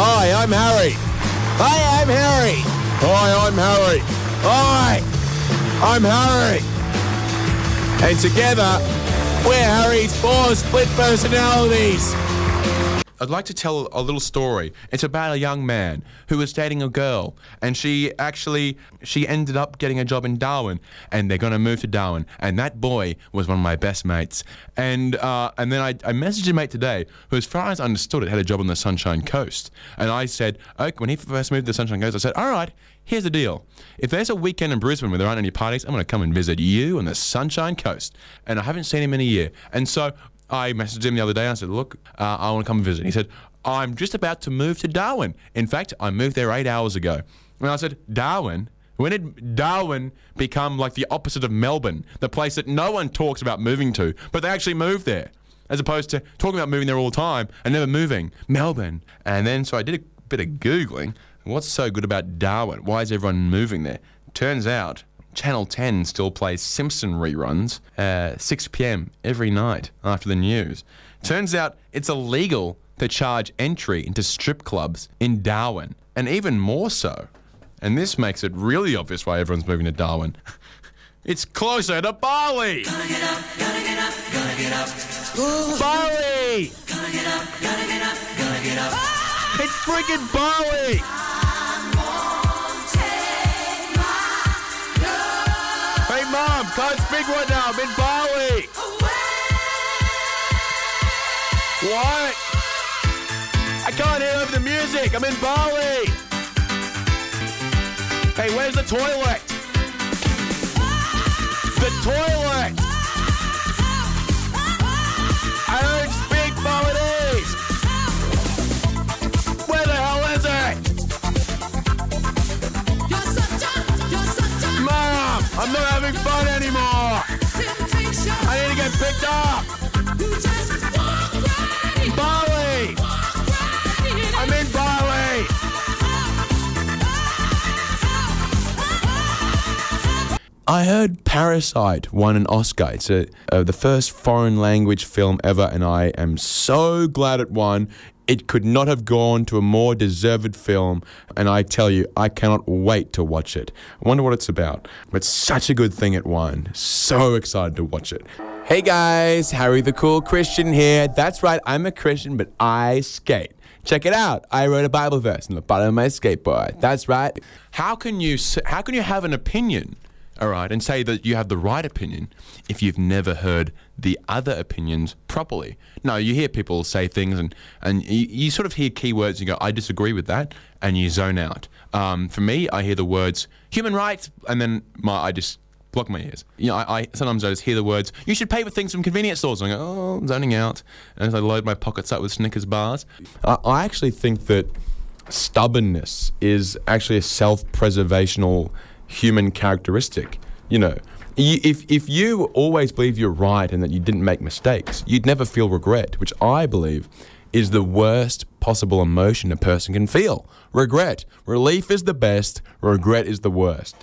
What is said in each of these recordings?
Hi, I'm Harry. Hi, I'm Harry. Hi, I'm Harry. Hi, I'm Harry. And together, we're Harry's four split personalities. I'd like to tell a little story. It's about a young man who was dating a girl, and she actually she ended up getting a job in Darwin, and they're gonna move to Darwin. And that boy was one of my best mates. And uh, and then I, I messaged a mate today who, as far as I understood it, had a job on the Sunshine Coast. And I said, okay, when he first moved to the Sunshine Coast, I said, all right, here's the deal. If there's a weekend in Brisbane where there aren't any parties, I'm gonna come and visit you on the Sunshine Coast. And I haven't seen him in a year, and so. I messaged him the other day. And I said, "Look, uh, I want to come and visit." He said, "I'm just about to move to Darwin. In fact, I moved there eight hours ago." And I said, "Darwin? When did Darwin become like the opposite of Melbourne, the place that no one talks about moving to, but they actually moved there, as opposed to talking about moving there all the time and never moving? Melbourne." And then so I did a bit of googling. What's so good about Darwin? Why is everyone moving there? Turns out Channel 10 still plays Simpson reruns uh, 6 p.m. every night after the news. Turns out it's illegal to charge entry into strip clubs in Darwin, and even more so. And this makes it really obvious why everyone's moving to Darwin. It's closer to Bali! Bali! It's freaking Bali! Mom, can't speak right now. I'm in Bali. What? I can't hear over the music. I'm in Bali. Hey, where's the toilet? The toilet. I'm not having fun anymore. I need to get picked up. Bali. I'm in Bali. I heard Parasite won an Oscar. It's a, uh, the first foreign language film ever, and I am so glad it won. It could not have gone to a more deserved film, and I tell you, I cannot wait to watch it. I wonder what it's about. But such a good thing it won. So excited to watch it. Hey guys, Harry the Cool Christian here. That's right, I'm a Christian, but I skate. Check it out. I wrote a Bible verse on the bottom of my skateboard. That's right. How can you how can you have an opinion, all right, and say that you have the right opinion if you've never heard the other opinions properly? No, you hear people say things and and you, you sort of hear keywords and you go, I disagree with that, and you zone out. Um, for me, I hear the words human rights, and then my I just block my ears. You know, I, I sometimes I just hear the words, you should pay for things from convenience stores. And I go, oh, I'm zoning out. And as I load my pockets up with Snickers bars. I, I actually think that stubbornness is actually a self preservational human characteristic. You know, if, if you always believe you're right and that you didn't make mistakes, you'd never feel regret, which I believe is the worst possible emotion a person can feel. Regret. Relief is the best, regret is the worst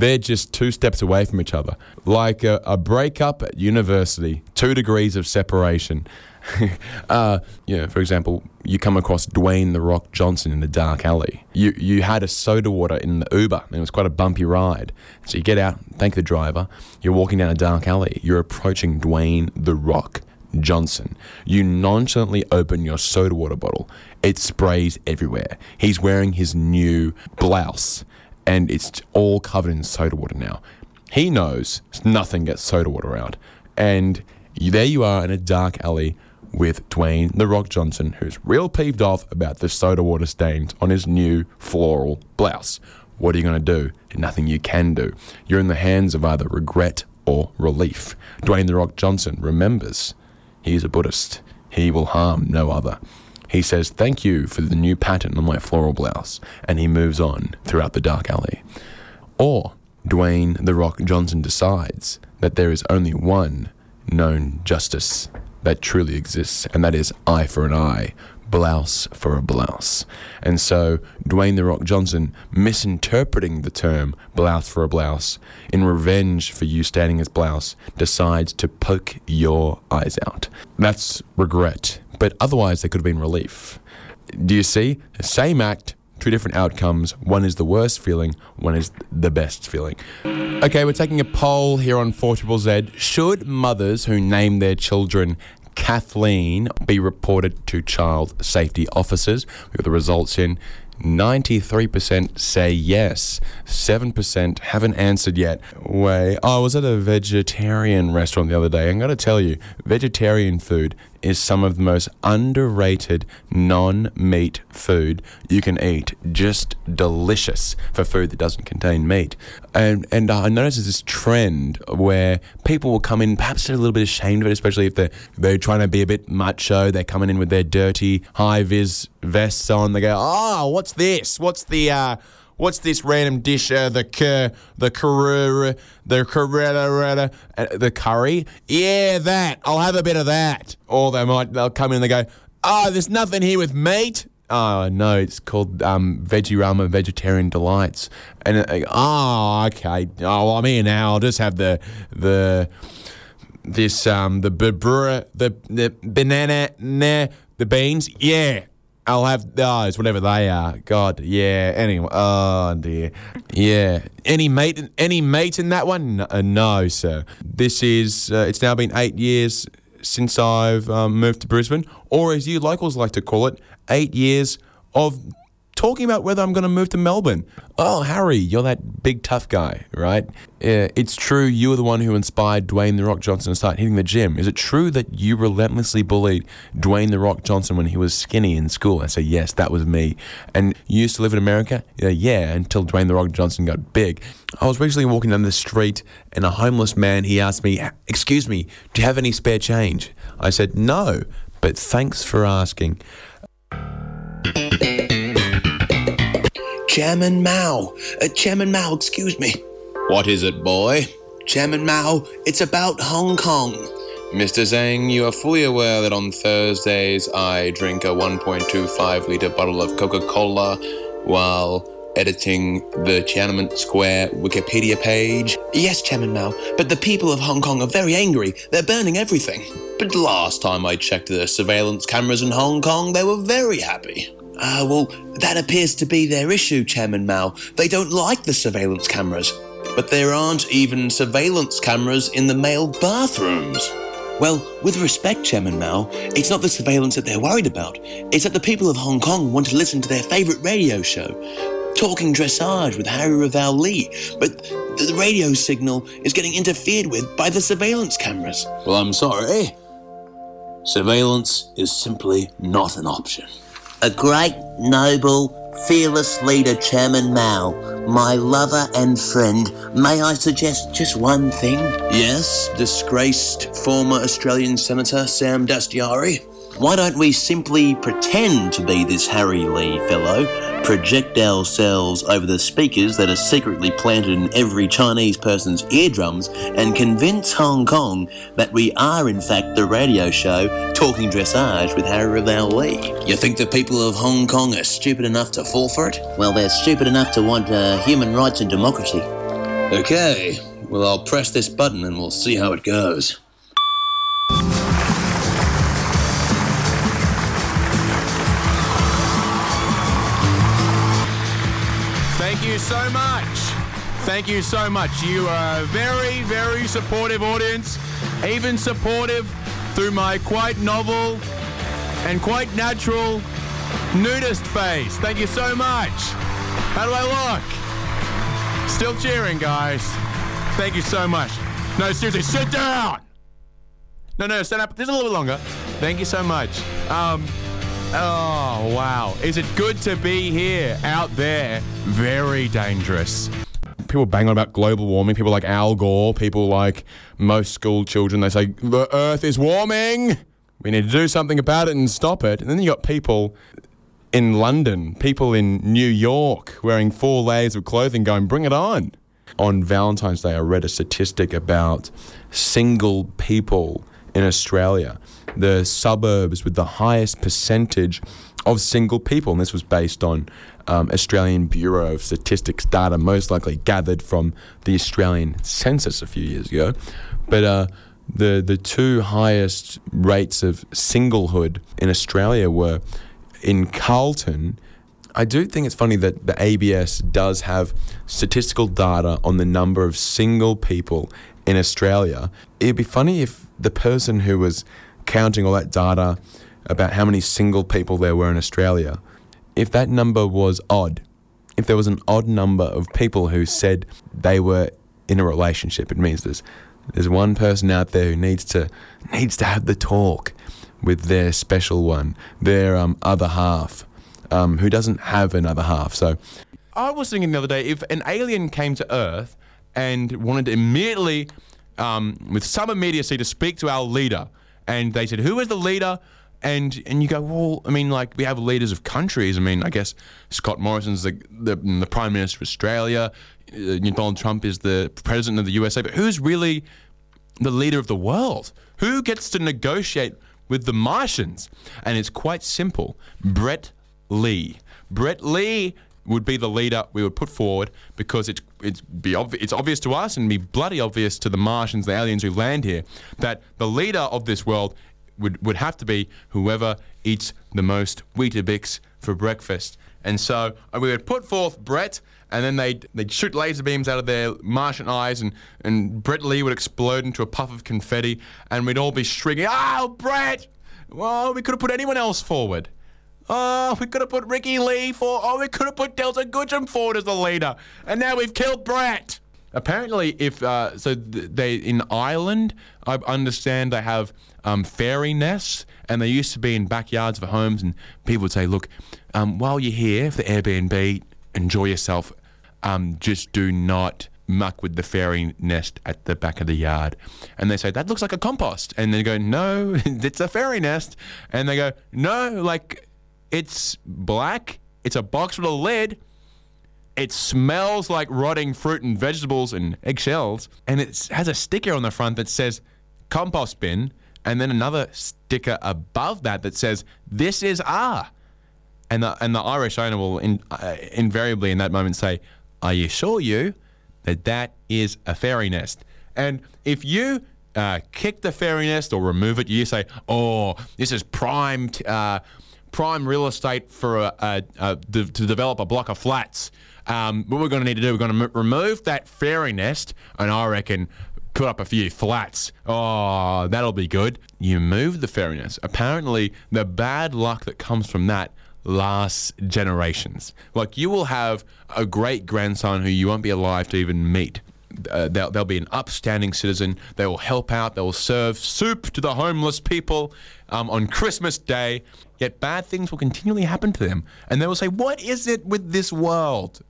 they're just two steps away from each other. Like a, a breakup at university, two degrees of separation. uh, you know, for example, you come across Dwayne the Rock Johnson in the dark alley. You you had a soda water in the Uber, and it was quite a bumpy ride. So you get out, thank the driver. You're walking down a dark alley. You're approaching Dwayne the Rock Johnson. You nonchalantly open your soda water bottle. It sprays everywhere. He's wearing his new blouse and it's all covered in soda water now. He knows nothing gets soda water out. And there you are in a dark alley with Dwayne The Rock Johnson, who's real peeved off about the soda water stains on his new floral blouse. What are you going to do? Nothing you can do. You're in the hands of either regret or relief. Dwayne The Rock Johnson remembers he's a Buddhist. He will harm no other. He says, Thank you for the new pattern on my floral blouse, and he moves on throughout the dark alley. Or Dwayne The Rock Johnson decides that there is only one known justice that truly exists, and that is eye for an eye, blouse for a blouse. And so Dwayne The Rock Johnson, misinterpreting the term blouse for a blouse, in revenge for you stating his blouse, decides to poke your eyes out. That's regret but otherwise there could have been relief. Do you see? Same act, two different outcomes. One is the worst feeling, one is the best feeling. Okay, we're taking a poll here on 4 Z. Should mothers who name their children Kathleen be reported to child safety officers? We've got the results in. 93% say yes. 7% haven't answered yet. Way. Oh, I was at a vegetarian restaurant the other day. I'm going to tell you, vegetarian food is some of the most underrated non meat food you can eat. Just delicious for food that doesn't contain meat. And, and I noticed this trend where people will come in, perhaps a little bit ashamed of it, especially if they're, they're trying to be a bit macho. They're coming in with their dirty high vis vests on. They go, Oh, what's this? What's the. Uh, What's this random dish? Uh, the cur, the curry, the curry, uh, the curry. Yeah, that. I'll have a bit of that. Or they might they'll come in and they go, oh, there's nothing here with meat. Oh no, it's called um, Veggie Rama Vegetarian Delights. And uh, oh, okay. Oh, well, I'm here now. I'll just have the the this um the the the banana nah, the beans. Yeah, I'll have those, whatever they are. God, yeah. Anyway, oh dear, yeah. Any mate, any mate in that one? No, uh, no sir. This is. Uh, it's now been eight years since I've um, moved to Brisbane, or as you locals like to call it, eight years of talking about whether I'm going to move to Melbourne. Oh, Harry, you're that big tough guy, right? Uh, it's true you were the one who inspired Dwayne The Rock Johnson to start hitting the gym. Is it true that you relentlessly bullied Dwayne The Rock Johnson when he was skinny in school? I say, yes, that was me. And you used to live in America? Yeah, yeah, until Dwayne The Rock Johnson got big. I was recently walking down the street and a homeless man, he asked me, excuse me, do you have any spare change? I said, no, but thanks for asking. Chairman Mao. Uh, Chairman Mao, excuse me. What is it, boy? Chairman Mao, it's about Hong Kong. Mr. Zhang, you are fully aware that on Thursdays I drink a 1.25 litre bottle of Coca Cola while editing the Tiananmen Square Wikipedia page? Yes, Chairman Mao, but the people of Hong Kong are very angry. They're burning everything. But last time I checked the surveillance cameras in Hong Kong, they were very happy. Ah, uh, well, that appears to be their issue, Chairman Mao. They don't like the surveillance cameras. But there aren't even surveillance cameras in the male bathrooms. Well, with respect, Chairman Mao, it's not the surveillance that they're worried about. It's that the people of Hong Kong want to listen to their favourite radio show, Talking Dressage with Harry Raval Lee, but the radio signal is getting interfered with by the surveillance cameras. Well, I'm sorry. Surveillance is simply not an option a great, noble, fearless leader, Chairman Mao, my lover and friend, may I suggest just one thing? Yes, disgraced former Australian Senator Sam Dastyari. Why don't we simply pretend to be this Harry Lee fellow, project ourselves over the speakers that are secretly planted in every Chinese person's eardrums, and convince Hong Kong that we are in fact the radio show Talking Dressage with Harry Raval Lee? You think the people of Hong Kong are stupid enough to fall for it? Well, they're stupid enough to want uh, human rights and democracy. Okay, well, I'll press this button and we'll see how it goes. So much. Thank you so much. You are a very, very supportive audience, even supportive through my quite novel and quite natural nudist face. Thank you so much. How do I look? Still cheering, guys. Thank you so much. No, seriously, sit down. No, no, stand up. This is a little bit longer. Thank you so much. Um, Oh, wow. Is it good to be here out there? Very dangerous. People bang on about global warming. People like Al Gore, people like most school children, they say, the earth is warming. We need to do something about it and stop it. And then you got people in London, people in New York wearing four layers of clothing going, bring it on. On Valentine's Day, I read a statistic about single people in Australia the suburbs with the highest percentage of single people. And this was based on um, Australian Bureau of Statistics data, most likely gathered from the Australian census a few years ago. But uh, the, the two highest rates of singlehood in Australia were in Carlton, I do think it's funny that the ABS does have statistical data on the number of single people in Australia. It'd be funny if the person who was counting all that data about how many single people there were in Australia, if that number was odd, if there was an odd number of people who said they were in a relationship, it means there's there's one person out there who needs to needs to have the talk with their special one, their um, other half, um, who doesn't have another half. So I was thinking the other day, if an alien came to Earth and wanted to immediately, um, with some immediacy, to speak to our leader, and they said, "Who is the leader?" And and you go, well, I mean, like we have leaders of countries. I mean, I guess Scott Morrison's the the, the Prime Minister of Australia. Uh, Donald Trump is the President of the USA. But who's really the leader of the world? Who gets to negotiate with the Martians? And it's quite simple. Brett Lee. Brett Lee would be the leader we would put forward because it's it's be obvi- it's obvious to us and be bloody obvious to the Martians, the aliens who land here, that the leader of this world would would have to be whoever eats the most Weetabix for breakfast. And so uh, we would put forth Brett, and then they'd, they'd shoot laser beams out of their Martian eyes, and, and Brett Lee would explode into a puff of confetti, and we'd all be shrieking, Oh, Brett! Well, we could have put anyone else forward. Oh, we could have put Ricki-Lee for. Oh, we could have put Delta Goodrem forward as the leader, and now we've killed Brett. Apparently, if uh, so, th- they in Ireland, I understand they have um, fairy nests, and they used to be in backyards of homes, and people would say, "Look, um, while you're here for the Airbnb, enjoy yourself. Um, just do not." muck with the fairy nest at the back of the yard. And they say, that looks like a compost. And they go, no, it's a fairy nest. And they go, no, like it's black. It's a box with a lid. It smells like rotting fruit and vegetables and eggshells. And it has a sticker on the front that says compost bin. And then another sticker above that that says, this is R. And the, and the Irish owner will in, uh, invariably in that moment say, Are you sure you that that is a fairy nest? And if you uh, kick the fairy nest or remove it, you say, Oh, this is prime. T- uh, prime real estate for a, a, a, to develop a block of flats. Um, what we're going to need to do, we're going to m- remove that fairy nest, and I reckon put up a few flats. Oh, that'll be good. You move the fairy nest. Apparently, the bad luck that comes from that lasts generations. Like you will have a great grandson who you won't be alive to even meet. Uh, they'll, they'll be an upstanding citizen. They will help out. They will serve soup to the homeless people um, on Christmas Day. Yet bad things will continually happen to them. And they will say, What is it with this world?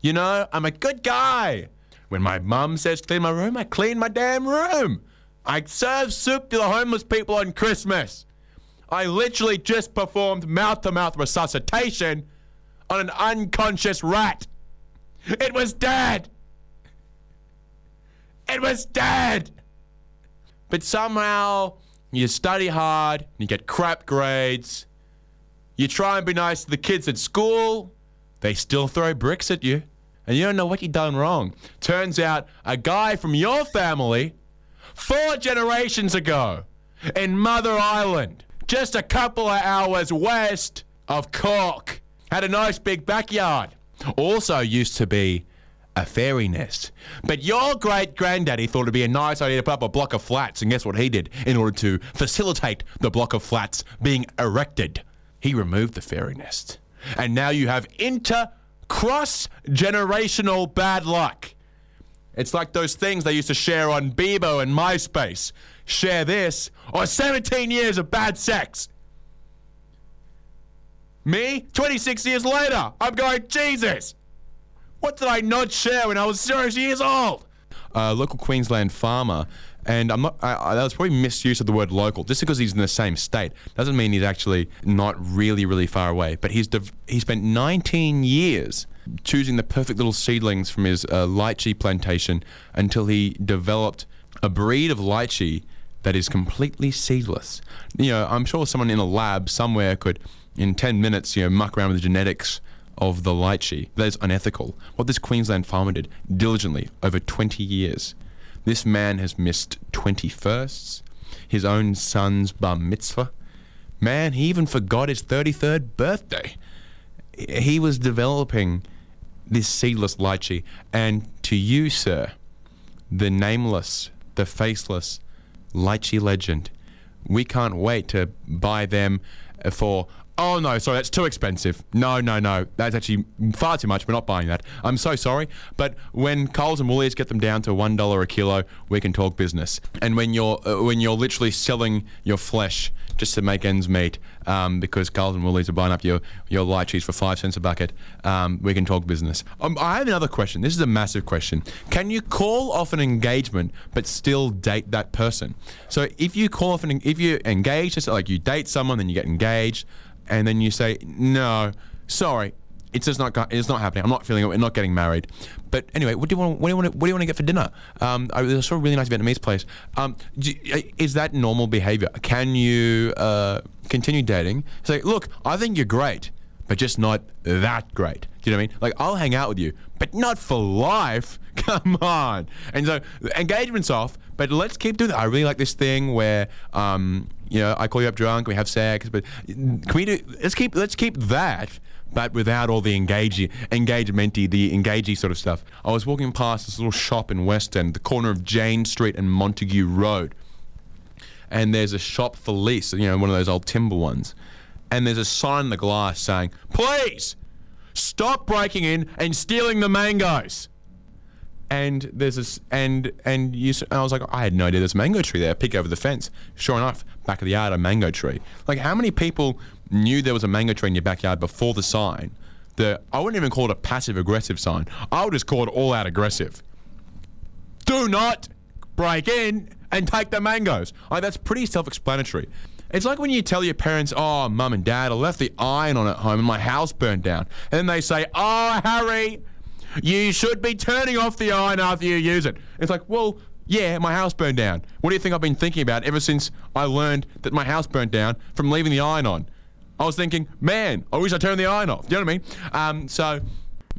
You know, I'm a good guy. When my mum says clean my room, I clean my damn room. I serve soup to the homeless people on Christmas. I literally just performed mouth to mouth resuscitation on an unconscious rat. It was dead. It was dead. But somehow you study hard, you get crap grades, you try and be nice to the kids at school, they still throw bricks at you, and you don't know what you've done wrong. Turns out a guy from your family, four generations ago, in Mother Island, just a couple of hours west of Cork, had a nice big backyard. Also used to be a fairy nest. But your great granddaddy thought it'd be a nice idea to put up a block of flats, and guess what he did in order to facilitate the block of flats being erected? He removed the fairy nest. And now you have inter cross generational bad luck. It's like those things they used to share on Bebo and MySpace. Share this or 17 years of bad sex. Me, 26 years later, I'm going, Jesus, what did I not share when I was zero years old? A local Queensland farmer, and I'm not. I, I, that was probably misuse of the word local. Just because he's in the same state doesn't mean he's actually not really, really far away. But he's dev- he spent 19 years choosing the perfect little seedlings from his uh, lychee plantation until he developed a breed of lychee that is completely seedless. You know, I'm sure someone in a lab somewhere could, in 10 minutes, you know, muck around with the genetics of the lychee. That is unethical. What this Queensland farmer did diligently over 20 years. This man has missed 20 firsts, his own son's bar mitzvah, Man, he even forgot his 33rd birthday. He was developing this seedless lychee. And to you, sir, the nameless, the faceless lychee legend, we can't wait to buy them for Oh no, sorry, that's too expensive. No, no, no, that's actually far too much. We're not buying that. I'm so sorry, but when Coles and Woolies get them down to one dollar a kilo, we can talk business. And when you're uh, when you're literally selling your flesh just to make ends meet, um, because Coles and Woolies are buying up your your lychees for five cents a bucket, um, we can talk business. Um, I have another question. This is a massive question. Can you call off an engagement but still date that person? So if you call off an if you engage, just like you date someone, then you get engaged and then you say, no, sorry, it's just not it's not happening. I'm not feeling it. We're not getting married. But anyway, what do you want? What do you want? To, what do you want to get for dinner? Um, I saw a really nice Vietnamese place. Um, is that normal behavior? Can you uh, continue dating? Say, look, I think you're great, but just not that great. Do you know what I mean? Like, I'll hang out with you, but not for life. Come on. And so engagement's off, but let's keep doing that. I really like this thing where um, you know, I call you up drunk, we have sex, but can we do? Let's keep let's keep that, but without all the engaging, engagementy, the engagey sort of stuff. I was walking past this little shop in West End, the corner of Jane Street and Montague Road, and there's a shop for lease, you know, one of those old timber ones, and there's a sign in the glass saying, "Please stop breaking in and stealing the mangoes." And there's this and and you and I was like I had no idea there's a mango tree there. Peek over the fence. Sure enough back of the yard a mango tree. Like how many people knew there was a mango tree in your backyard before the sign the I wouldn't even call it a passive aggressive sign. I would just call it all out aggressive. Do not break in and take the mangoes. Like that's pretty self-explanatory. It's like when you tell your parents, oh, mum and dad, I left the iron on at home and my house burned down. And then they say, oh, Harry, you should be turning off the iron after you use it. It's like, well, yeah, my house burned down. What do you think I've been thinking about ever since I learned that my house burned down from leaving the iron on? I was thinking, man, I wish I turned the iron off. Do you know what I mean? Um, so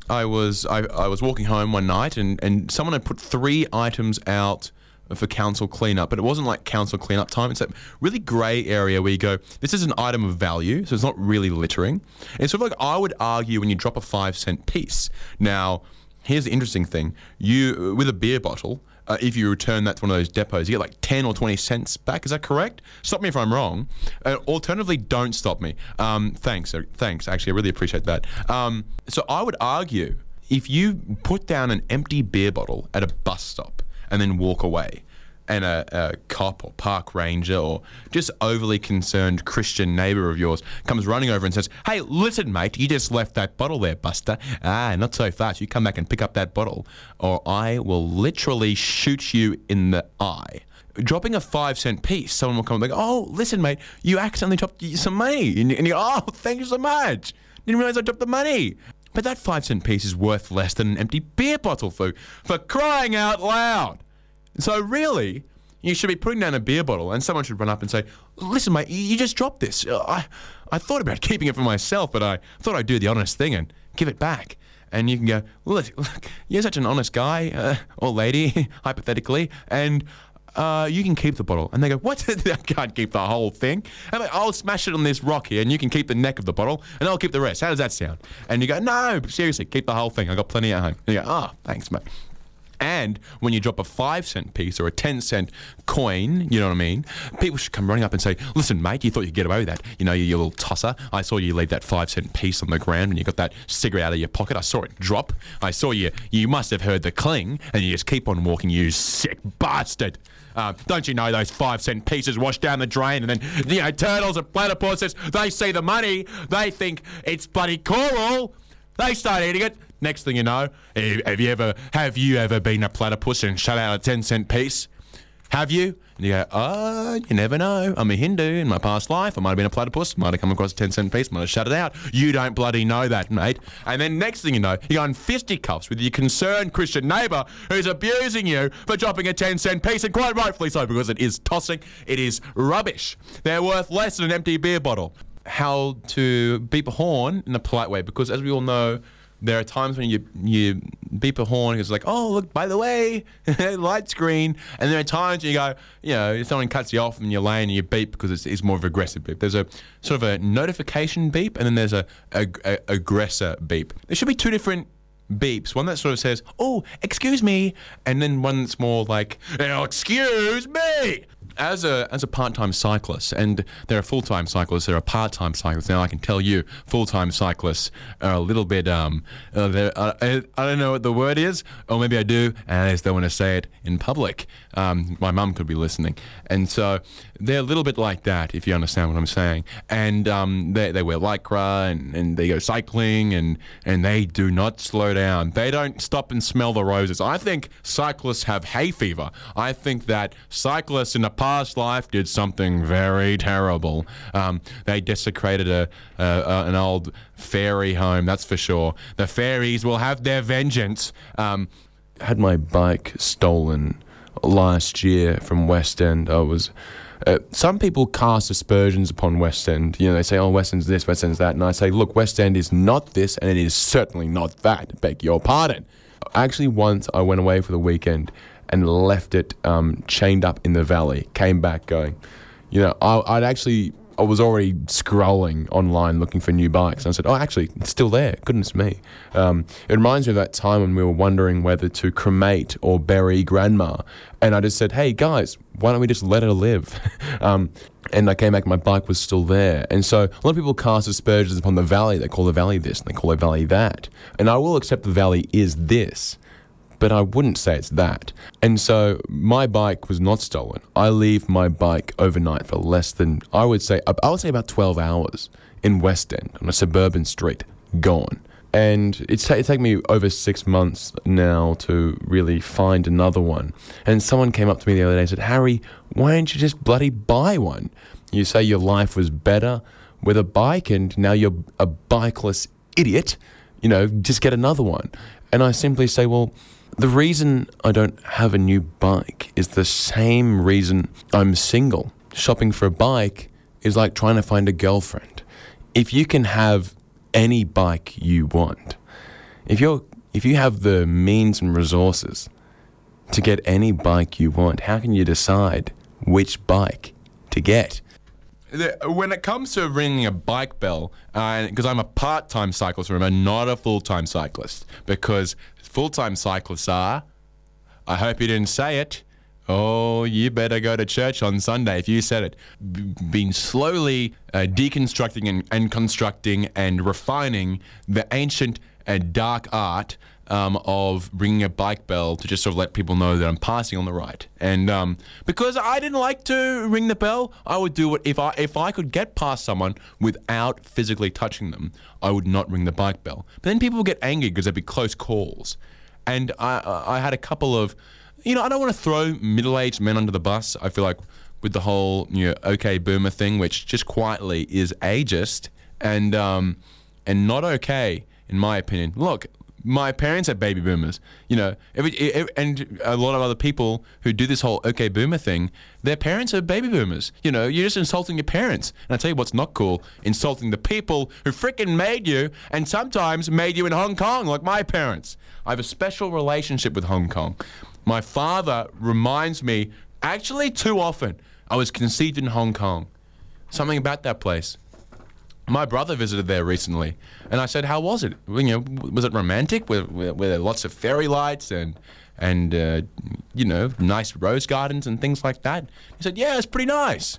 I was I, I was walking home one night and, and someone had put three items out for council cleanup, but it wasn't like council cleanup time. It's that really grey area where you go, this is an item of value, so it's not really littering. It's sort of like I would argue when you drop a five cent piece. Now, here's the interesting thing: you with a beer bottle. Uh, if you return that to one of those depots, you get like 10 or 20 cents back. Is that correct? Stop me if I'm wrong. Uh, alternatively, don't stop me. Um, thanks. Uh, thanks. Actually, I really appreciate that. Um, so I would argue if you put down an empty beer bottle at a bus stop, and then walk away. And a, a, cop or park ranger or just overly concerned Christian neighbor of yours comes running over and says, Hey, listen, mate, you just left that bottle there, Buster. Ah, not so fast. You come back and pick up that bottle, or I will literally shoot you in the eye dropping a five cent piece, someone will come and like, oh, listen, mate, you accidentally dropped some money. And you go, oh, thank you so much. Didn't realize I dropped the money. But that five cent piece is worth less than an empty beer bottle for, for crying out loud. So really, you should be putting down a beer bottle and someone should run up and say, listen, mate, you just dropped this. Uh, I, I thought about keeping it for myself, but I thought I'd do the honest thing and give it back. And you can go, look, look you're such an honest guy uh, or lady, hypothetically, and uh, you can keep the bottle. And they go, what? I can't keep the whole thing. And like, I'll smash it on this rock here and you can keep the neck of the bottle and I'll keep the rest. How does that sound? And you go, no, seriously, keep the whole thing. I got plenty at home. And you go, oh, thanks, mate. And when you drop a five cent piece or a 10 cent coin, you know what I mean? People should come running up and say, Listen, mate, you thought you'd get away with that. You know, you little tosser. I saw you leave that five cent piece on the ground and you got that cigarette out of your pocket. I saw it drop. I saw you. You must have heard the cling and you just keep on walking, you sick bastard. Uh, don't you know those five cent pieces wash down the drain and then, you know, turtles and platypuses, they see the money, they think it's bloody coral, they start eating it. Next thing you know, have you ever have you ever been a platypus and shut out a ten cent piece? Have you? And you go, oh, you never know. I'm a Hindu in my past life. I might have been a platypus, might have come across a 10 cent piece, might have shut it out. You don't bloody know that, mate. And then next thing you know, you go in fisticuffs with your concerned Christian neighbour who's abusing you for dropping a 10 cent piece, and quite rightfully so, because it is tossing, it is rubbish. They're worth less than an empty beer bottle. How to beep a horn in a polite way, because as we all know, there are times when you you beep a horn it's like oh look by the way light screen. And there are times you go you know someone cuts you off in your lane and you beep because it's, it's more of an aggressive beep. There's a sort of a notification beep and then there's a, a, a aggressor beep. There should be two different beeps. One that sort of says oh excuse me and then one that's more like oh, excuse me as a as a part-time cyclist, and there are full-time cyclists, there are part-time cyclists. Now I can tell you, full-time cyclists are a little bit um, uh, uh, I, I don't know what the word is, or maybe I do, and I just don't want to say it in public. Um, my mum could be listening, and so they're a little bit like that, if you understand what I'm saying. And um, they they wear lycra and, and they go cycling, and and they do not slow down. They don't stop and smell the roses. I think cyclists have hay fever. I think that cyclists in a past life did something very terrible. Um, they desecrated a, a, a, an old fairy home, that's for sure. The fairies will have their vengeance. Um, had my bike stolen last year from West End. I was. Uh, some people cast aspersions upon West End. You know, they say, "Oh, West End's this, West End's that," and I say, "Look, West End is not this, and it is certainly not that." Beg your pardon. Actually, once I went away for the weekend and left it um, chained up in the valley. Came back going, you know, I, I'd actually I was already scrolling online looking for new bikes. And I said, oh, actually, it's still there. Goodness me. Um, it reminds me of that time when we were wondering whether to cremate or bury grandma. And I just said, hey, guys, why don't we just let her live? um, and I came back, my bike was still there. And so a lot of people cast aspersions upon the valley. They call the valley this and they call the valley that. And I will accept the valley is this but I wouldn't say it's that. And so my bike was not stolen. I leave my bike overnight for less than, I would say, I would say about 12 hours in West End on a suburban street, gone. And it's, ta- it's taken me over six months now to really find another one. And someone came up to me the other day and said, Harry, why don't you just bloody buy one? You say your life was better with a bike and now you're a bikeless idiot. You know, just get another one. And I simply say, well, the reason I don't have a new bike is the same reason I'm single. Shopping for a bike is like trying to find a girlfriend. If you can have any bike you want, if you're if you have the means and resources to get any bike you want, how can you decide which bike to get? When it comes to ringing a bike bell, because uh, I'm a part-time cyclist, remember, not a full-time cyclist, because full time cyclists are. I hope you didn't say it. Oh, you better go to church on Sunday if you said it. B- been slowly uh, deconstructing and, and, constructing and refining the ancient and dark art um, of ringing a bike bell to just sort of let people know that I'm passing on the right. And um, because I didn't like to ring the bell, I would do it if I if I could get past someone without physically touching them. I would not ring the bike bell. But then people would get angry because there'd be close calls, and I I had a couple of, you know, I don't want to throw middle-aged men under the bus. I feel like with the whole you know okay boomer thing, which just quietly is ageist and um, and not okay in my opinion. Look, my parents are baby boomers. You know, every, every, and a lot of other people who do this whole okay boomer thing, their parents are baby boomers. You know, you're just insulting your parents. And I tell you what's not cool: insulting the people who freaking made you, and sometimes made you in Hong Kong, like my parents. I have a special relationship with Hong Kong. My father reminds me, actually, too often, I was conceived in Hong Kong. Something about that place. My brother visited there recently, and I said, "How was it? You know, was it romantic? Were, were, there lots of fairy lights and and uh, you know, nice rose gardens and things like that?" He said, "Yeah, it's pretty nice."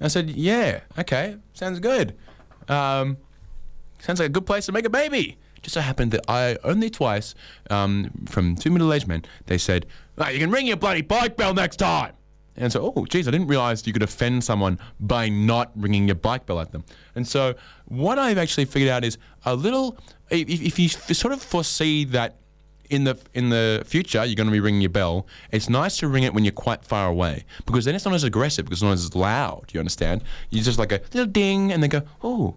I said, "Yeah, okay, sounds good. Um, sounds like a good place to make a baby." Just so happened that I only twice, um, from two middle-aged men, they said, oh, "You can ring your bloody bike bell next time." And so, oh, geez, I didn't realize you could offend someone by not ringing your bike bell at them. And so, what I've actually figured out is a little, if, if you sort of foresee that in the in the future you're going to be ringing your bell, it's nice to ring it when you're quite far away because then it's not as aggressive because it's not as loud. You understand? You just like a little ding, and they go, oh,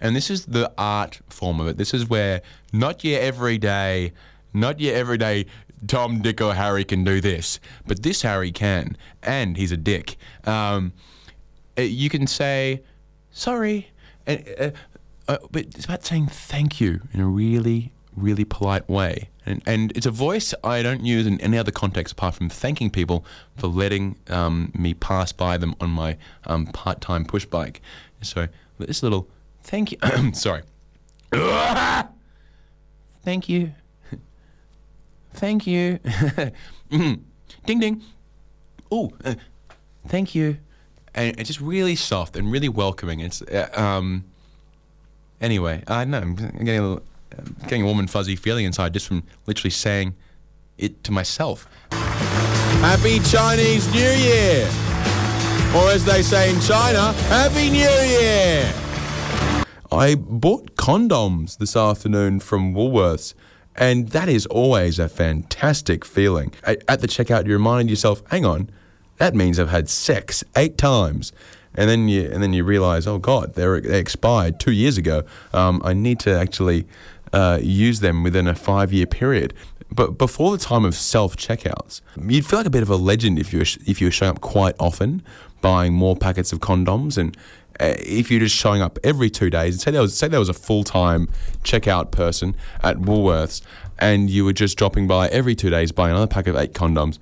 and this is the art form of it. This is where not your everyday, not your everyday Tom, Dick, or Harry can do this, but this Harry can, and he's a dick. Um, uh, you can say sorry, uh, uh, but it's about saying thank you in a really, really polite way. And, and it's a voice I don't use in any other context apart from thanking people for letting um, me pass by them on my um, part time push bike. So this little thank you. sorry. thank you. thank you. ding ding. Oh, uh, thank you. And it's just really soft and really welcoming. It's uh, um. Anyway, I know I'm getting a little, I'm getting a warm and fuzzy feeling inside just from literally saying it to myself. Happy Chinese New Year, or as they say in China, Happy New Year. I bought condoms this afternoon from Woolworths. And that is always a fantastic feeling. At, the checkout, you remind yourself, hang on, that means I've had sex eight times. And then you and then you realize, oh God, they're, they expired two years ago. Um, I need to actually uh, use them within a five year period. But before the time of self checkouts, you'd feel like a bit of a legend if you were, if you were showing up quite often, buying more packets of condoms, and uh, if you're just showing up every two days. and Say there was say there was a full time checkout person at Woolworths, and you were just dropping by every two days buying another pack of eight condoms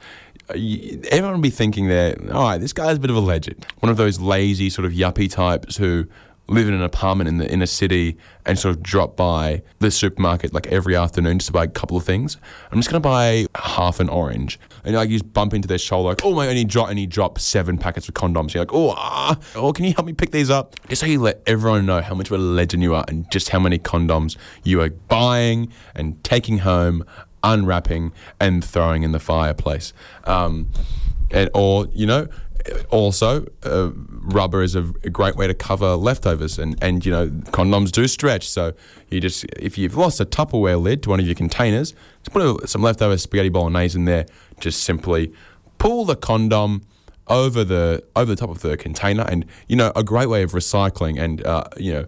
everyone would be thinking there, all right, this guy's a bit of a legend. One of those lazy sort of yuppie types who live in an apartment in the inner city and sort of drop by the supermarket like every afternoon just to buy a couple of things. I'm just gonna buy half an orange, and like you just bump into their shoulder, like, oh my, only drop and you drop seven packets of condoms. You're like, oh, ah, oh, can you help me pick these up? Just so you let everyone know how much of a legend you are and just how many condoms you are buying and taking home unwrapping and throwing in the fireplace. Um, and, or, you know, also, uh, rubber is a, a, great way to cover leftovers, and, and you know condoms do stretch. So you just if you've lost a Tupperware lid to one of your containers, just put a, some leftover spaghetti bolognese in there. Just simply pull the condom over the over the top of the container, and you know a great way of recycling and uh, you know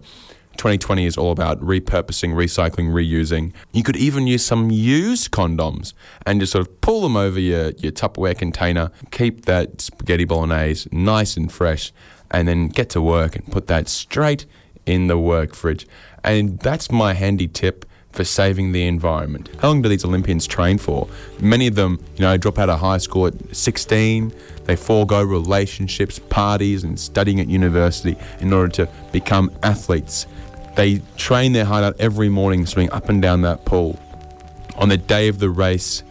2020 is all about repurposing, recycling, reusing. You could even use some used condoms and just sort of pull them over your, your Tupperware container, keep that spaghetti bolognese nice and fresh, and then get to work and put that straight in the work fridge. And that's my handy tip for saving the environment. How long do these Olympians train for? Many of them, you know, drop out of high school at 16. They forego relationships, parties, and studying at university in order to become athletes. They train their heart out every morning, swimming up and down that pool. On the day of the race,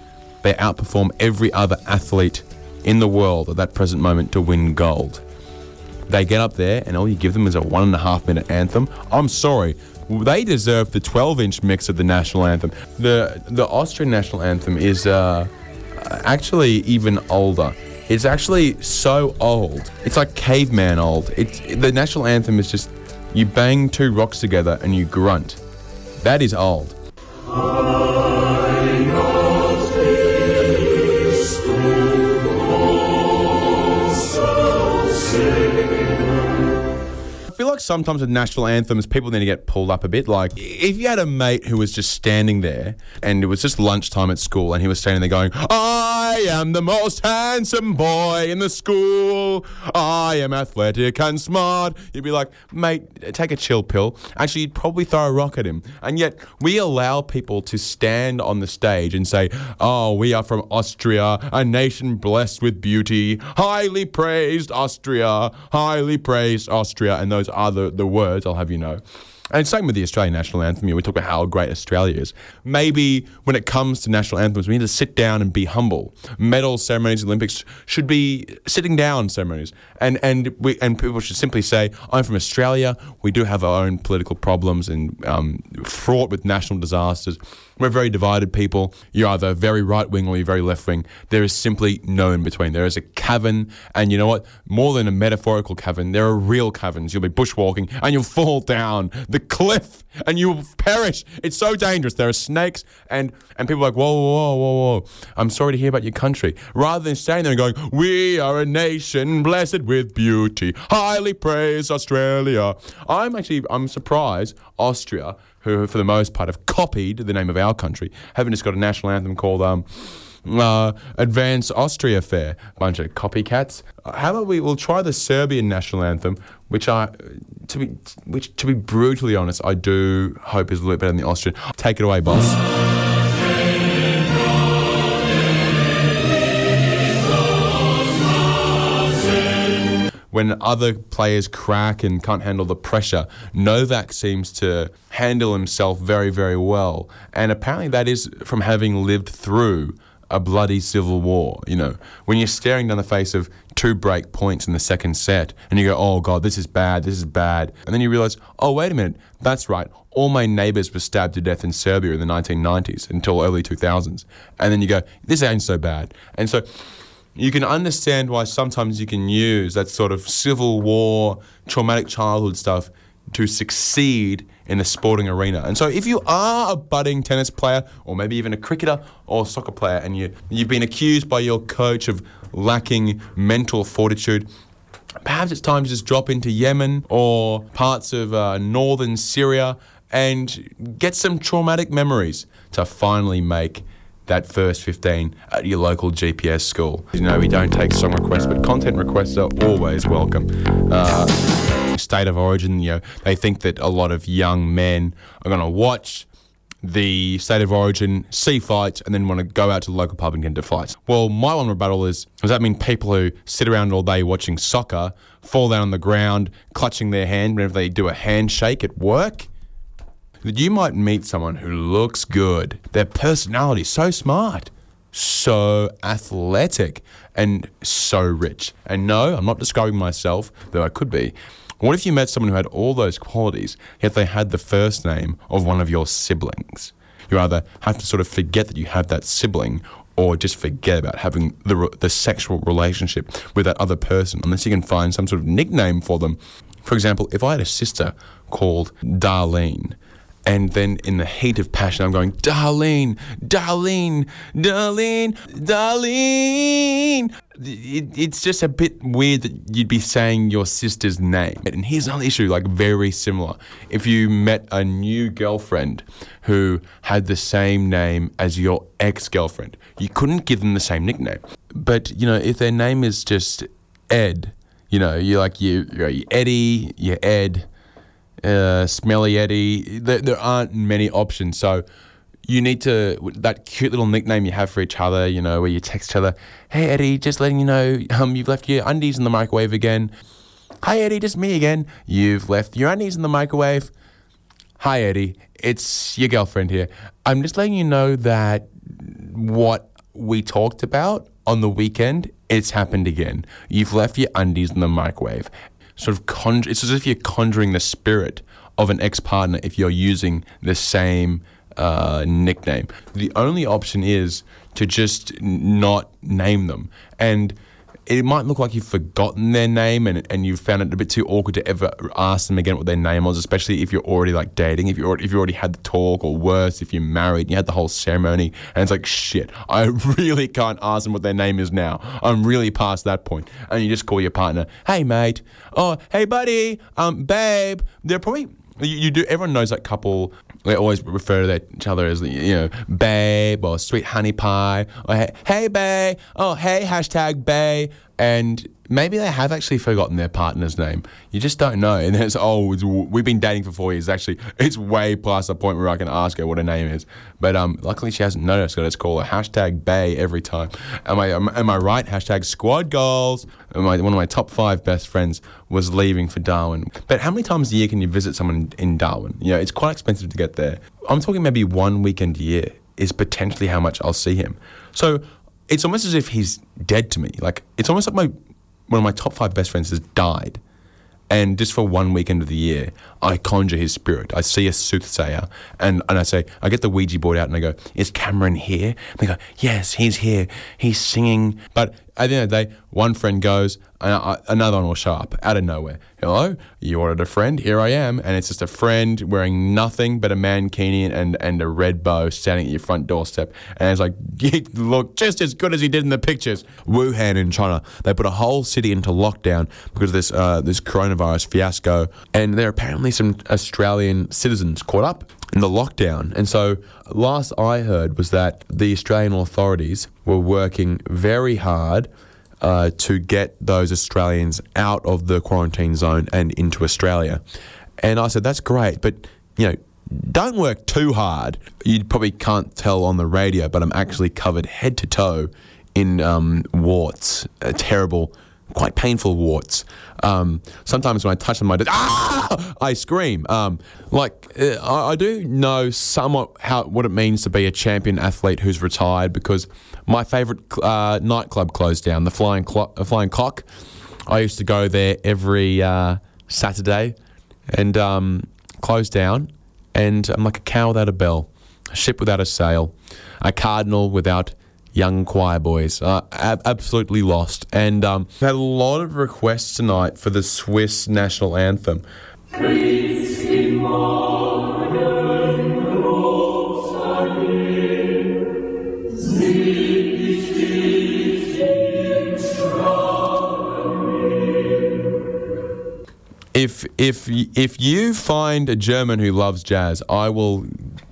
they outperform every other athlete in the world at that present moment to win gold. They get up there, and all you give them is a one and a half minute anthem. I'm sorry, they deserve the 12 inch mix of the national anthem. The, the Austrian national anthem is uh, actually even older. It's actually so old. It's like caveman old. It's, the national anthem is just you bang two rocks together and you grunt. That is old. Sometimes with national anthems, people need to get pulled up a bit. Like, if you had a mate who was just standing there and it was just lunchtime at school and he was standing there going, I am the most handsome boy in the school. I am athletic and smart. You'd be like, mate, take a chill pill. Actually, you'd probably throw a rock at him. And yet, we allow people to stand on the stage and say, Oh, we are from Austria, a nation blessed with beauty, highly praised Austria, highly praised Austria. And those are the, the words, I'll have you know. And same with the Australian national anthem. We talk about how great Australia is. Maybe when it comes to national anthems, we need to sit down and be humble. Medal ceremonies, Olympics should be sitting down ceremonies, and and we and people should simply say, "I'm from Australia. We do have our own political problems and um, fraught with national disasters." We're very divided people. You're either very right wing or you're very left wing. There is simply no in between. There is a cavern, and you know what? More than a metaphorical cavern, there are real caverns. You'll be bushwalking and you'll fall down the cliff and you will perish. It's so dangerous. There are snakes and and people are like, whoa, whoa, whoa, whoa. I'm sorry to hear about your country. Rather than standing there and going, we are a nation blessed with beauty, highly praise Australia. I'm actually I'm surprised Austria, who for the most part have copied the name of our country, haven't just got a national anthem called um uh, Advance Austria Fair. Bunch of copycats. How about we? We'll try the Serbian national anthem, which I, to be, which to be brutally honest, I do hope is a little bit better than the Austrian. Take it away, boss. When other players crack and can't handle the pressure, Novak seems to handle himself very, very well. And apparently, that is from having lived through a bloody civil war. You know, when you're staring down the face of two break points in the second set and you go, oh God, this is bad, this is bad. And then you realize, oh, wait a minute, that's right. All my neighbors were stabbed to death in Serbia in the 1990s until early 2000s. And then you go, this ain't so bad. And so, you can understand why sometimes you can use that sort of civil war, traumatic childhood stuff to succeed in the sporting arena. And so if you are a budding tennis player or maybe even a cricketer or soccer player and you you've been accused by your coach of lacking mental fortitude, perhaps it's time to just drop into Yemen or parts of uh, northern Syria and get some traumatic memories to finally make that first 15 at your local GPS school. You know, we don't take song requests, but content requests are always welcome. Uh, state of origin, you know, they think that a lot of young men are going to watch the state of origin, see fights, and then want to go out to the local pub and get into fights. Well, my one rebuttal is does that mean people who sit around all day watching soccer fall down on the ground, clutching their hand whenever they do a handshake at work? That you might meet someone who looks good, their personality so smart, so athletic, and so rich. And no, I'm not describing myself, though I could be. What if you met someone who had all those qualities, yet they had the first name of one of your siblings? You either have to sort of forget that you have that sibling or just forget about having the, the sexual relationship with that other person unless you can find some sort of nickname for them. For example, if I had a sister called Darlene, and then in the heat of passion, I'm going, Darlene, Darlene, Darlene, Darlene. It, it's just a bit weird that you'd be saying your sister's name. And here's another issue, like very similar. If you met a new girlfriend who had the same name as your ex girlfriend, you couldn't give them the same nickname. But, you know, if their name is just Ed, you know, you're like, you, you're Eddie, you're Ed uh, Smelly Eddie. There, there aren't many options. So you need to, that cute little nickname you have for each other, you know, where you text each other, hey Eddie, just letting you know, um, you've left your undies in the microwave again. Hi Eddie, just me again. You've left your undies in the microwave. Hi Eddie, it's your girlfriend here. I'm just letting you know that what we talked about on the weekend, it's happened again. You've left your undies in the microwave sort of conjure, it's as if you're conjuring the spirit of an ex partner if you're using the same uh, nickname. The only option is to just not name them. And it might look like you've forgotten their name and, and you've found it a bit too awkward to ever ask them again what their name was, especially if you're already like dating, if you already, if you already had the talk, or worse, if you're married and you had the whole ceremony, and it's like shit, I really can't ask them what their name is now. I'm really past that point, and you just call your partner, hey mate, oh hey buddy, um babe. They're probably you, you do. Everyone knows that couple. They always refer to each other as you know, babe or sweet honey pie or hey, hey babe. Oh hey hashtag babe. And maybe they have actually forgotten their partner's name. You just don't know. And it's oh, it's, we've been dating for four years. Actually, it's way past the point where I can ask her what her name is. But um, luckily she hasn't noticed. Let's call her hashtag Bay every time. Am I am, am I right? Hashtag Squad Goals. One of my top five best friends was leaving for Darwin. But how many times a year can you visit someone in Darwin? You know, it's quite expensive to get there. I'm talking maybe one weekend a year is potentially how much I'll see him. So it's almost as if he's dead to me. Like it's almost like my one of my top five best friends has died, and just for one weekend of the year, I conjure his spirit. I see a soothsayer, and, and I say, I get the Ouija board out and I go, Is Cameron here? And they go, Yes, he's here. He's singing. But at the end of the day, one friend goes, and I- another one will show up out of nowhere. Hello, you ordered a friend. Here I am, and it's just a friend wearing nothing but a mankini and and a red bow, standing at your front doorstep, and it's like, you look just as good as he did in the pictures. Wuhan in China, they put a whole city into lockdown because of this uh, this coronavirus fiasco, and there are some Australian citizens caught up in the lockdown. And so, last I heard was that the Australian authorities were working very hard uh, to get those Australians out of the quarantine zone and into Australia. And I said, that's great, but you know, don't work too hard. You probably can't tell on the radio, but I'm actually covered head to toe in um, warts, A terrible, quite painful warts. Um, sometimes when I touch them, I, just, ah! I scream. Um, like uh, I, I do know somewhat how what it means to be a champion athlete who's retired because my favourite uh, nightclub closed down, the Flying Clo- uh, Flying Cock. I used to go there every uh, Saturday, and um, closed down. And I'm like a cow without a bell, a ship without a sail, a cardinal without young choir boys. Uh, ab- absolutely lost. And um, had a lot of requests tonight for the Swiss national anthem. If if if you find a German who loves jazz, I will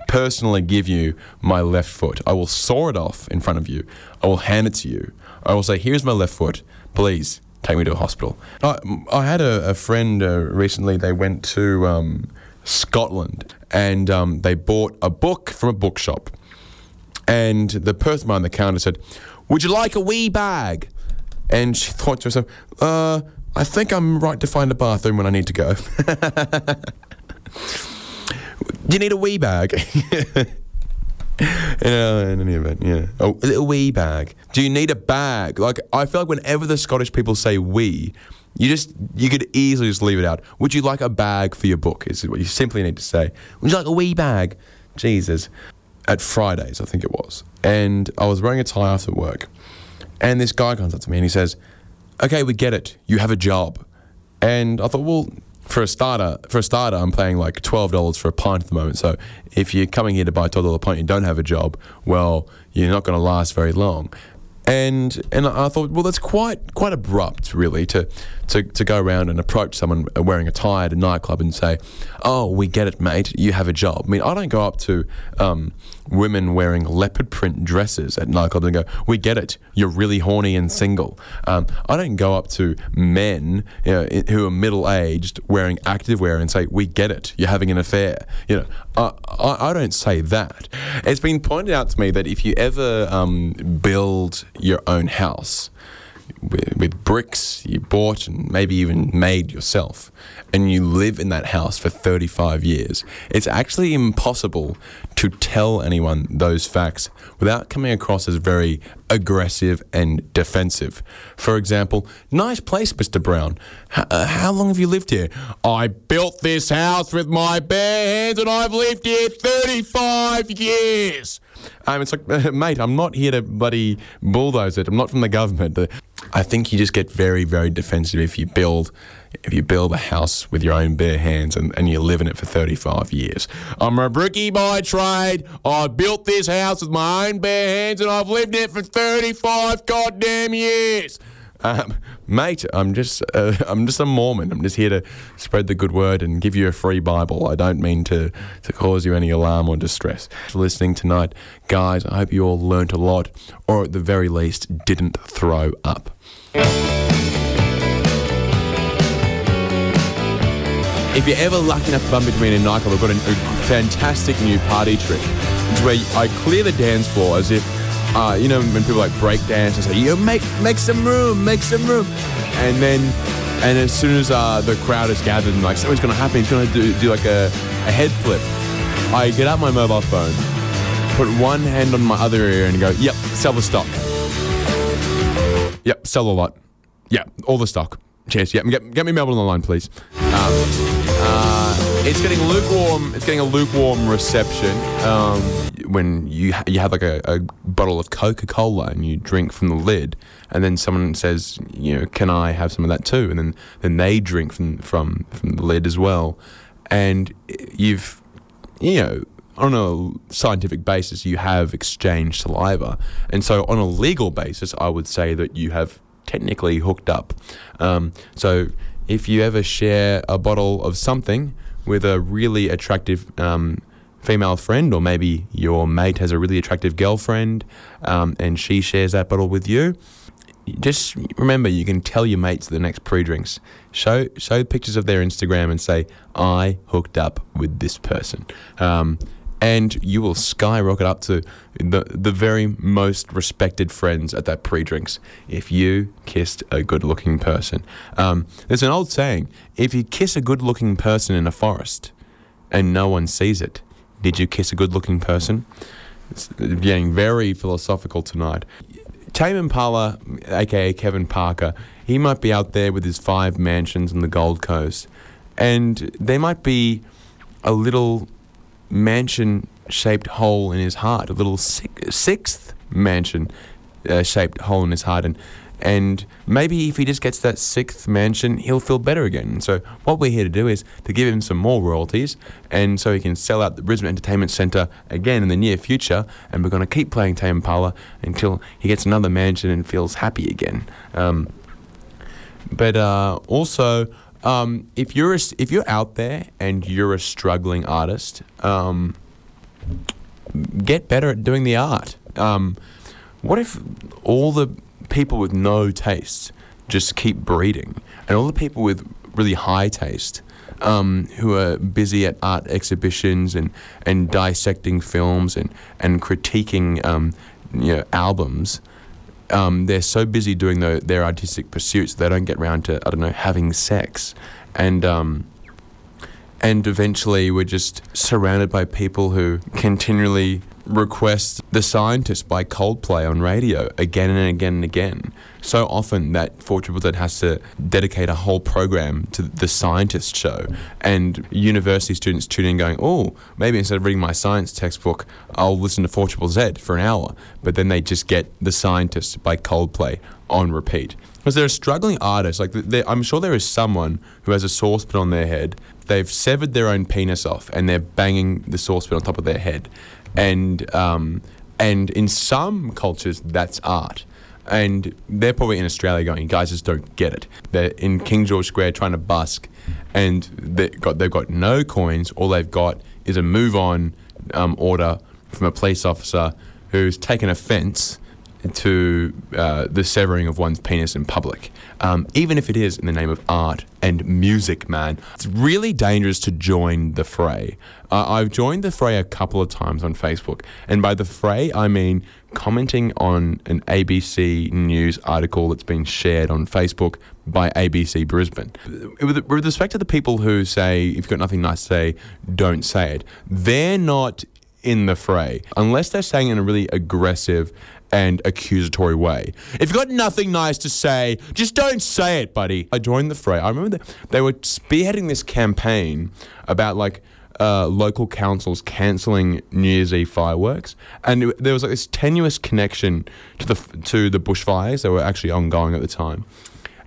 personally give you my left foot. I will saw it off in front of you. I will hand it to you. I will say, "Here's my left foot. Please take me to a hospital." I, I had a, a friend uh, recently. They went to um, Scotland and um, they bought a book from a bookshop. And the person behind the counter said, "Would you like a wee bag?" And she thought to herself, "Uh, I think I'm right to find a bathroom when I need to go." Do you need a wee bag? Yeah, in any event, yeah. Oh, a little wee bag. Do you need a bag? Like, I feel like whenever the Scottish people say we, you just you could easily just leave it out. Would you like a bag for your book? Is what you simply need to say. Would you like a wee bag? Jesus. At Fridays, I think it was, and I was wearing a tie after work, and this guy comes up to me and he says, "Okay, we get it. You have a job." And I thought, well, for a starter, for a starter, I'm paying like twelve dollars for a pint at the moment. So if you're coming here to buy a twelve dollar pint, and you don't have a job. Well, you're not going to last very long. And and I thought, well, that's quite quite abrupt, really, to, to to go around and approach someone wearing a tie at a nightclub and say, "Oh, we get it, mate. You have a job." I mean, I don't go up to um, women wearing leopard print dresses at nightclubs and go, "We get it. You're really horny and single." Um, I don't go up to men you know, who are middle aged wearing activewear and say, "We get it. You're having an affair." You know, I, I, I don't say that. It's been pointed out to me that if you ever um, build your own house with, with bricks you bought and maybe even made yourself, and you live in that house for 35 years, it's actually impossible to tell anyone those facts without coming across as very aggressive and defensive. For example, nice place, Mr. Brown. H- uh, how long have you lived here? I built this house with my bare hands and I've lived here 35 years. Um, it's like, mate, I'm not here to bloody bulldoze it. I'm not from the government. I think you just get very, very defensive if you build if you build a house with your own bare hands and, and you live in it for 35 years. I'm a brickie by trade. I built this house with my own bare hands and I've lived in it for 35 goddamn years. Um, mate, I'm just uh, I'm just a Mormon. I'm just here to spread the good word and give you a free Bible. I don't mean to, to cause you any alarm or distress. For listening tonight, guys, I hope you all learnt a lot, or at the very least, didn't throw up. If you're ever lucky enough to bump into me in a nightclub, I've got a, a fantastic new party trick. It's where I clear the dance floor as if, uh, you know, when people like break dance and say, "Yo, make make some room, make some room," and then, and as soon as uh, the crowd is gathered and like something's gonna happen, he's gonna do, do like a, a head flip. I get out my mobile phone, put one hand on my other ear, and go, "Yep, sell the stock. Yep, sell a lot. Yep, all the stock. Cheers. Yep, get, get me Melbourne on the line, please." Um, uh, It's getting lukewarm. It's getting a lukewarm reception. Um, when you ha- you have like a, a bottle of Coca Cola and you drink from the lid, and then someone says, you know, can I have some of that too? And then then they drink from from from the lid as well, and you've you know on a scientific basis you have exchanged saliva, and so on a legal basis I would say that you have technically hooked up. Um, so if you ever share a bottle of something with a really attractive um, female friend, or maybe your mate has a really attractive girlfriend um, and she shares that bottle with you, just remember you can tell your mates the next pre-drinks. Show show pictures of their Instagram and say I hooked up with this person. Um, and you will skyrocket up to the the very most respected friends at that pre-drinks if you kissed a good-looking person. Um, there's an old saying: if you kiss a good-looking person in a forest and no one sees it, did you kiss a good-looking person? It's getting very philosophical tonight. Tame Impala, aka Kevin Parker, he might be out there with his five mansions on the Gold Coast, and there might be a little mansion shaped hole in his heart, a little six, sixth mansion uh, shaped hole in his heart. And, and maybe if he just gets that sixth mansion, he'll feel better again. So, what we're here to do is to give him some more royalties, and so he can sell out the Brisbane Entertainment Centre again in the near future. And we're going to keep playing Tame Impala until he gets another mansion and feels happy again. Um, but uh, also, um, if you're a, if you're out there and you're a struggling artist, um, get better at doing the art. Um, what if all the people with no taste just keep breeding, and all the people with really high taste, um, who are busy at art exhibitions and, and dissecting films and and critiquing um, you know albums, um, they're so busy doing the, their artistic pursuits they don't get around to I don't know having sex, and um, and eventually we're just surrounded by people who continually request the scientist by Coldplay on radio again and again and again. So often that Four Triple Z has to dedicate a whole program to the scientist show, and university students tune in going, "Oh, maybe instead of reading my science textbook, I'll listen to Four Triple Z for an hour." But then they just get the scientist by Coldplay on repeat because they're a struggling artist. Like I'm sure there is someone who has a saucepan on their head. They've severed their own penis off and they're banging the saucepan on top of their head, and um, and in some cultures that's art. And they're probably in Australia going, guys just don't get it. They're in King George Square trying to busk, and they got, they've got no coins. All they've got is a move on um, order from a police officer who's taken offence to uh, the severing of one's penis in public, um, even if it is in the name of art and music, man. It's really dangerous to join the fray. Uh, I've joined the fray a couple of times on Facebook, and by the fray, I mean commenting on an ABC News article that's been shared on Facebook by ABC Brisbane. With, respect to the people who say, if you've got nothing nice to say, don't say it, they're not in the fray unless they're saying it in a really aggressive and accusatory way. If you've got nothing nice to say, just don't say it, buddy. I joined the fray. I remember they were spearheading this campaign about like uh, local councils cancelling New Year's Eve fireworks, and it, there was like this tenuous connection to the to the bushfires that were actually ongoing at the time.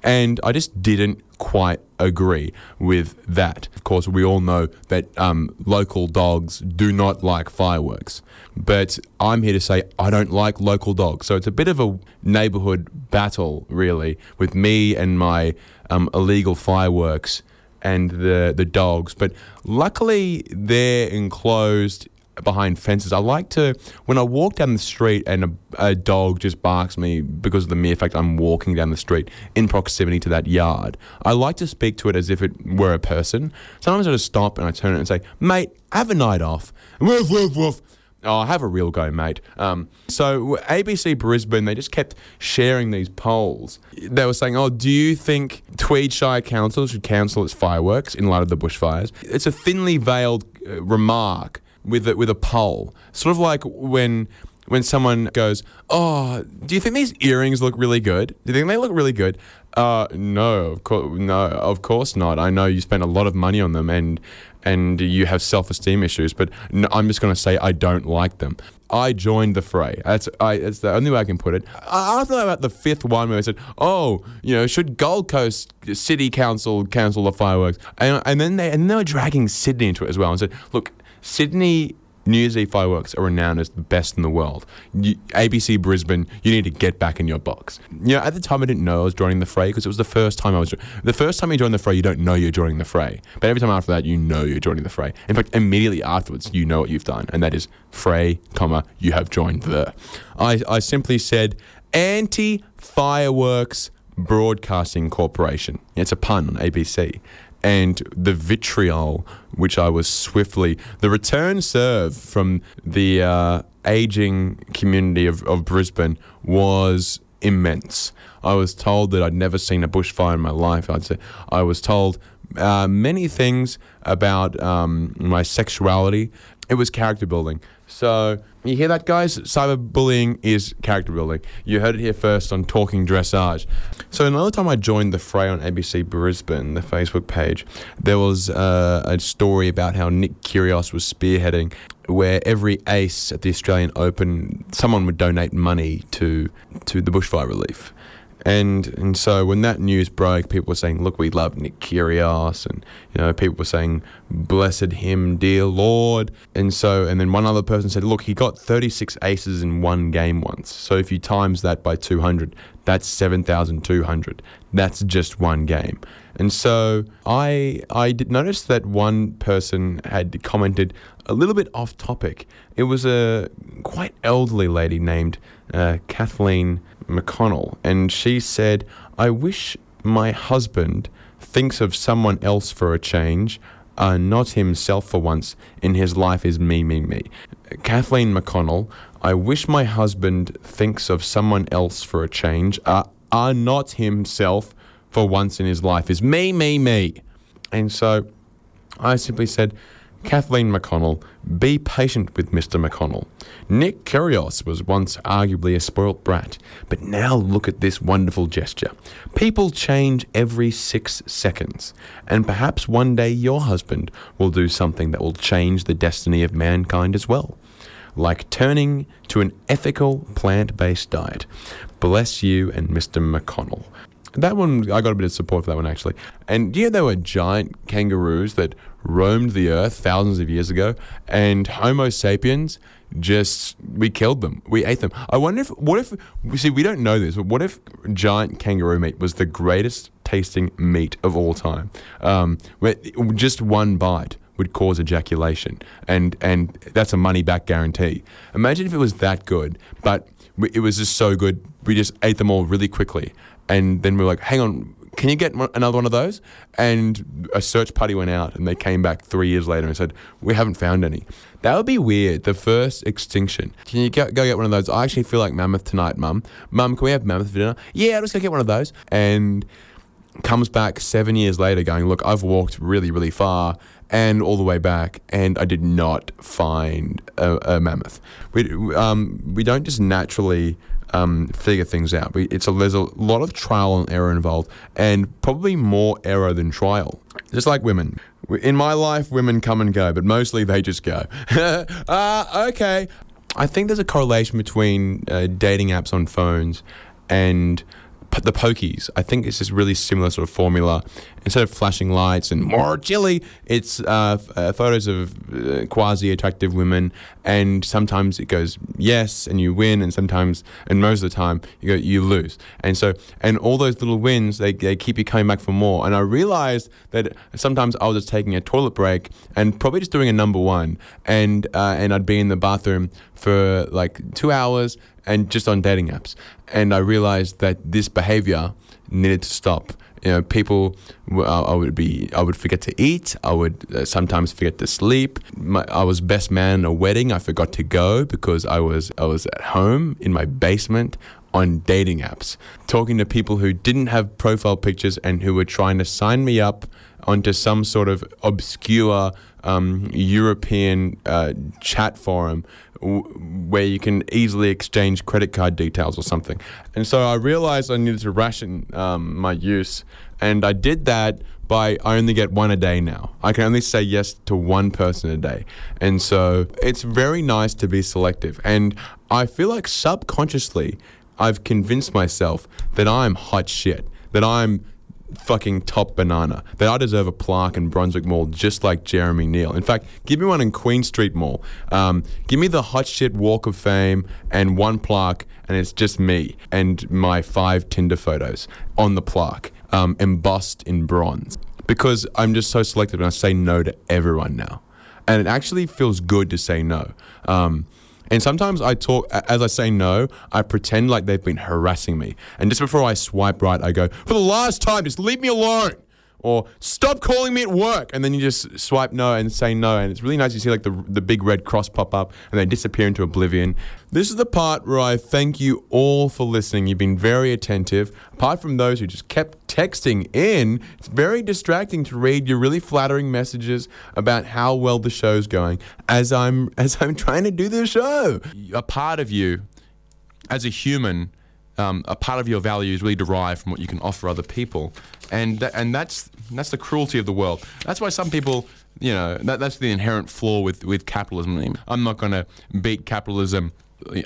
And I just didn't quite agree with that. Of course, we all know that um, local dogs do not like fireworks. But I'm here to say I don't like local dogs. So it's a bit of a neighborhood battle, really, with me and my um, illegal fireworks and the, the dogs. But luckily, they're enclosed behind fences. I like to, when I walk down the street and a, a, dog just barks me because of the mere fact I'm walking down the street in proximity to that yard, I like to speak to it as if it were a person. Sometimes I just stop and I turn it and say, mate, have a night off. Woof, woof, woof. Oh, have a real go, mate. Um, so ABC Brisbane, they just kept sharing these polls. They were saying, "Oh, do you think Tweed Shire Council should cancel its fireworks in light of the bushfires?" It's a thinly veiled uh, remark with a, with a poll, sort of like when when someone goes, "Oh, do you think these earrings look really good? Do you think they look really good?" Uh, no, of course, no, of course not. I know you spent a lot of money on them, and and you have self-esteem issues. But no, I'm just going to say I don't like them. I joined the fray. That's I. That's the only way I can put it. I, about the fifth one where I said, "Oh, you know, should Gold Coast City Council cancel the fireworks?" And, and then they and they were dragging Sydney into it as well, and said, "Look, Sydney New Year's Eve fireworks are renowned as the best in the world. You, ABC Brisbane, you need to get back in your box. You know, at the time I didn't know I was joining the fray because it was the first time I was. The first time you join the fray, you don't know you're joining the fray. But every time after that, you know you're joining the fray. In fact, immediately afterwards, you know what you've done, and that is fray, comma, you have joined the. I, I simply said anti fireworks broadcasting corporation. It's a pun on ABC and the vitriol which I was swiftly the return serve from the uh, aging community of, of Brisbane was immense. I was told that I'd never seen a bushfire in my life. I'd say I was told uh, many things about um, my sexuality. It was character building. So you hear that, guys? Cyberbullying is character building. You heard it here first on Talking Dressage. So another time I joined the fray on ABC Brisbane, the Facebook page, there was uh, a story about how Nick Kyrgios was spearheading, where every ace at the Australian Open, someone would donate money to to the bushfire relief. And and so when that news broke, people were saying, "Look, we love Nick Kyrgios," and you know, people were saying, "Blessed him, dear Lord." And so, and then one other person said, "Look, he got 36 aces in one game once. So if you times that by 200, that's 7,200. That's just one game." And so I I did notice that one person had commented a little bit off topic. It was a quite elderly lady named uh, Kathleen McConnell, and she said, I wish my husband thinks of someone else for a change, uh, not himself for once in his life is me, me, me. Kathleen McConnell, I wish my husband thinks of someone else for a change, uh, uh, not himself for once in his life is me, me, me. And so I simply said, Kathleen McConnell, be patient with Mr. McConnell. Nick Kyrgios was once arguably a spoilt brat, but now look at this wonderful gesture. People change every six seconds, and perhaps one day your husband will do something that will change the destiny of mankind as well, like turning to an ethical plant based diet. Bless you and Mr. McConnell. That one, I got a bit of support for that one actually. And yeah, there were giant kangaroos that roamed the earth thousands of years ago, and Homo sapiens just we killed them, we ate them. I wonder if what if see we don't know this, but what if giant kangaroo meat was the greatest tasting meat of all time? Um, where just one bite would cause ejaculation, and and that's a money back guarantee. Imagine if it was that good, but it was just so good, we just ate them all really quickly and then we were like, hang on, can you get another one of those? And a search party went out and they came back three years later and said, we haven't found any. That would be weird. The first extinction. Can you go, go get one of those? I actually feel like mammoth tonight, mum. Mum, can we have mammoth for dinner? Yeah, I'll just go get one of those. And comes back seven years later going, look, I've walked really, really far and all the way back, and I did not find a, a mammoth. We, um, we don't just naturally um, figure things out. It's a, there's a lot of trial and error involved, and probably more error than trial. Just like women. In my life, women come and go, but mostly they just go. uh, okay. I think there's a correlation between uh, dating apps on phones and the pokies. I think it's this really similar sort of formula. Instead of flashing lights and more chili, it's uh, f- uh, photos of uh, quasi attractive women, and sometimes it goes yes and you win, and sometimes and most of the time you go you lose. And so and all those little wins they, they keep you coming back for more. And I realized that sometimes I was just taking a toilet break and probably just doing a number one, and uh, and I'd be in the bathroom for like two hours and just on dating apps. And I realized that this behavior needed to stop. You know, people, uh, I would be, I would forget to eat. I would uh, sometimes forget to sleep. My, I was best man at a wedding. I forgot to go because I was, I was at home in my basement on dating apps, talking to people who didn't have profile pictures and who were trying to sign me up onto some sort of obscure um, European uh, chat forum where you can easily exchange credit card details or something. And so I realized I needed to ration um, my use, and I did that by I only get one a day now. I can only say yes to one person a day. And so it's very nice to be selective. And I feel like subconsciously I've convinced myself that I'm hot shit, that I'm fucking top banana, that I deserve a plaque in Brunswick Mall just like Jeremy Neal. In fact, give me one in Queen Street Mall. Um, give me the hot shit Walk of Fame and one plaque, and it's just me and my five Tinder photos on the plaque, um, embossed in bronze. Because I'm just so selective and I say no to everyone now. And it actually feels good to say no. Um, and sometimes I talk, as I say no, I pretend like they've been harassing me. And just before I swipe right, I go, for the last time, just leave me alone. Or stop calling me at work. And then you just swipe no and say no. And it's really nice you see like the, the big red cross pop up and then disappear into oblivion. This is the part where I thank you all for listening. You've been very attentive. Apart from those who just kept texting in, it's very distracting to read your really flattering messages about how well the show's going as I'm as I'm trying to do the show. A part of you as a human, um, a part of your value is really derived from what you can offer other people, and tha- and that's that's the cruelty of the world. That's why some people, you know, that, that's the inherent flaw with with capitalism. I'm not going to beat capitalism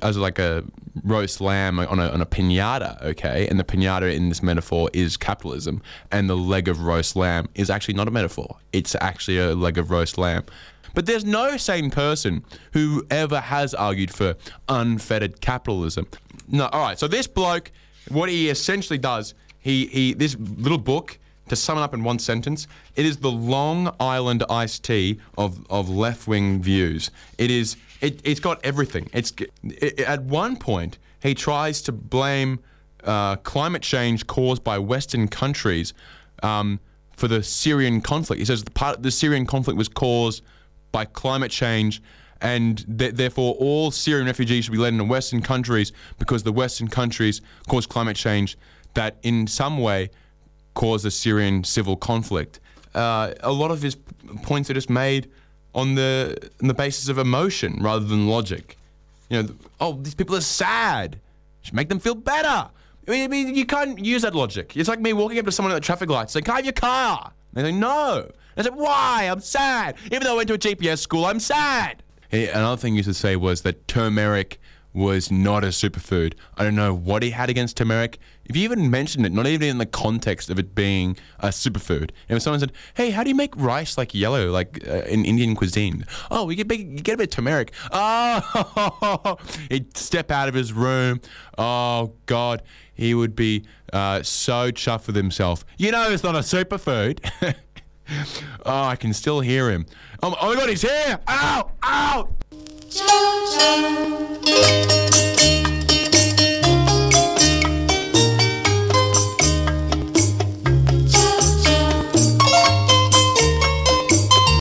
as like a roast lamb on a, on a pinata, okay? And the pinata in this metaphor is capitalism, and the leg of roast lamb is actually not a metaphor. It's actually a leg of roast lamb. But there's no sane person who ever has argued for unfettered capitalism. No, all right. So this bloke, what he essentially does, he he this little book. To sum it up in one sentence, it is the Long Island iced tea of, of left wing views. It is it, it's got everything. It's it, at one point he tries to blame uh, climate change caused by Western countries um, for the Syrian conflict. He says the part the Syrian conflict was caused by climate change, and th- therefore all Syrian refugees should be led into Western countries because the Western countries caused climate change that in some way caused the Syrian civil conflict. Uh, a lot of his points are just made on the on the basis of emotion rather than logic. You know, oh, these people are sad. Should make them feel better. I mean, you can't use that logic. It's like me walking up to someone at the traffic light saying, Can I have your car? And they say, No. I said, Why? I'm sad. Even though I went to a GPS school, I'm sad. He- another thing he used to say was that turmeric was not a superfood. I don't know what he had against turmeric. If you even mentioned it, not even in the context of it being a superfood. And if someone said, "Hey, how do you make rice like yellow, like uh, in Indian cuisine?" Oh, we get big, you get a bit of turmeric. Oh, he'd step out of his room. Oh God, he would be uh, so chuffed with himself. You know, it's not a superfood. oh, I can still hear him. Oh, oh my god, he's here! Ow! Ow!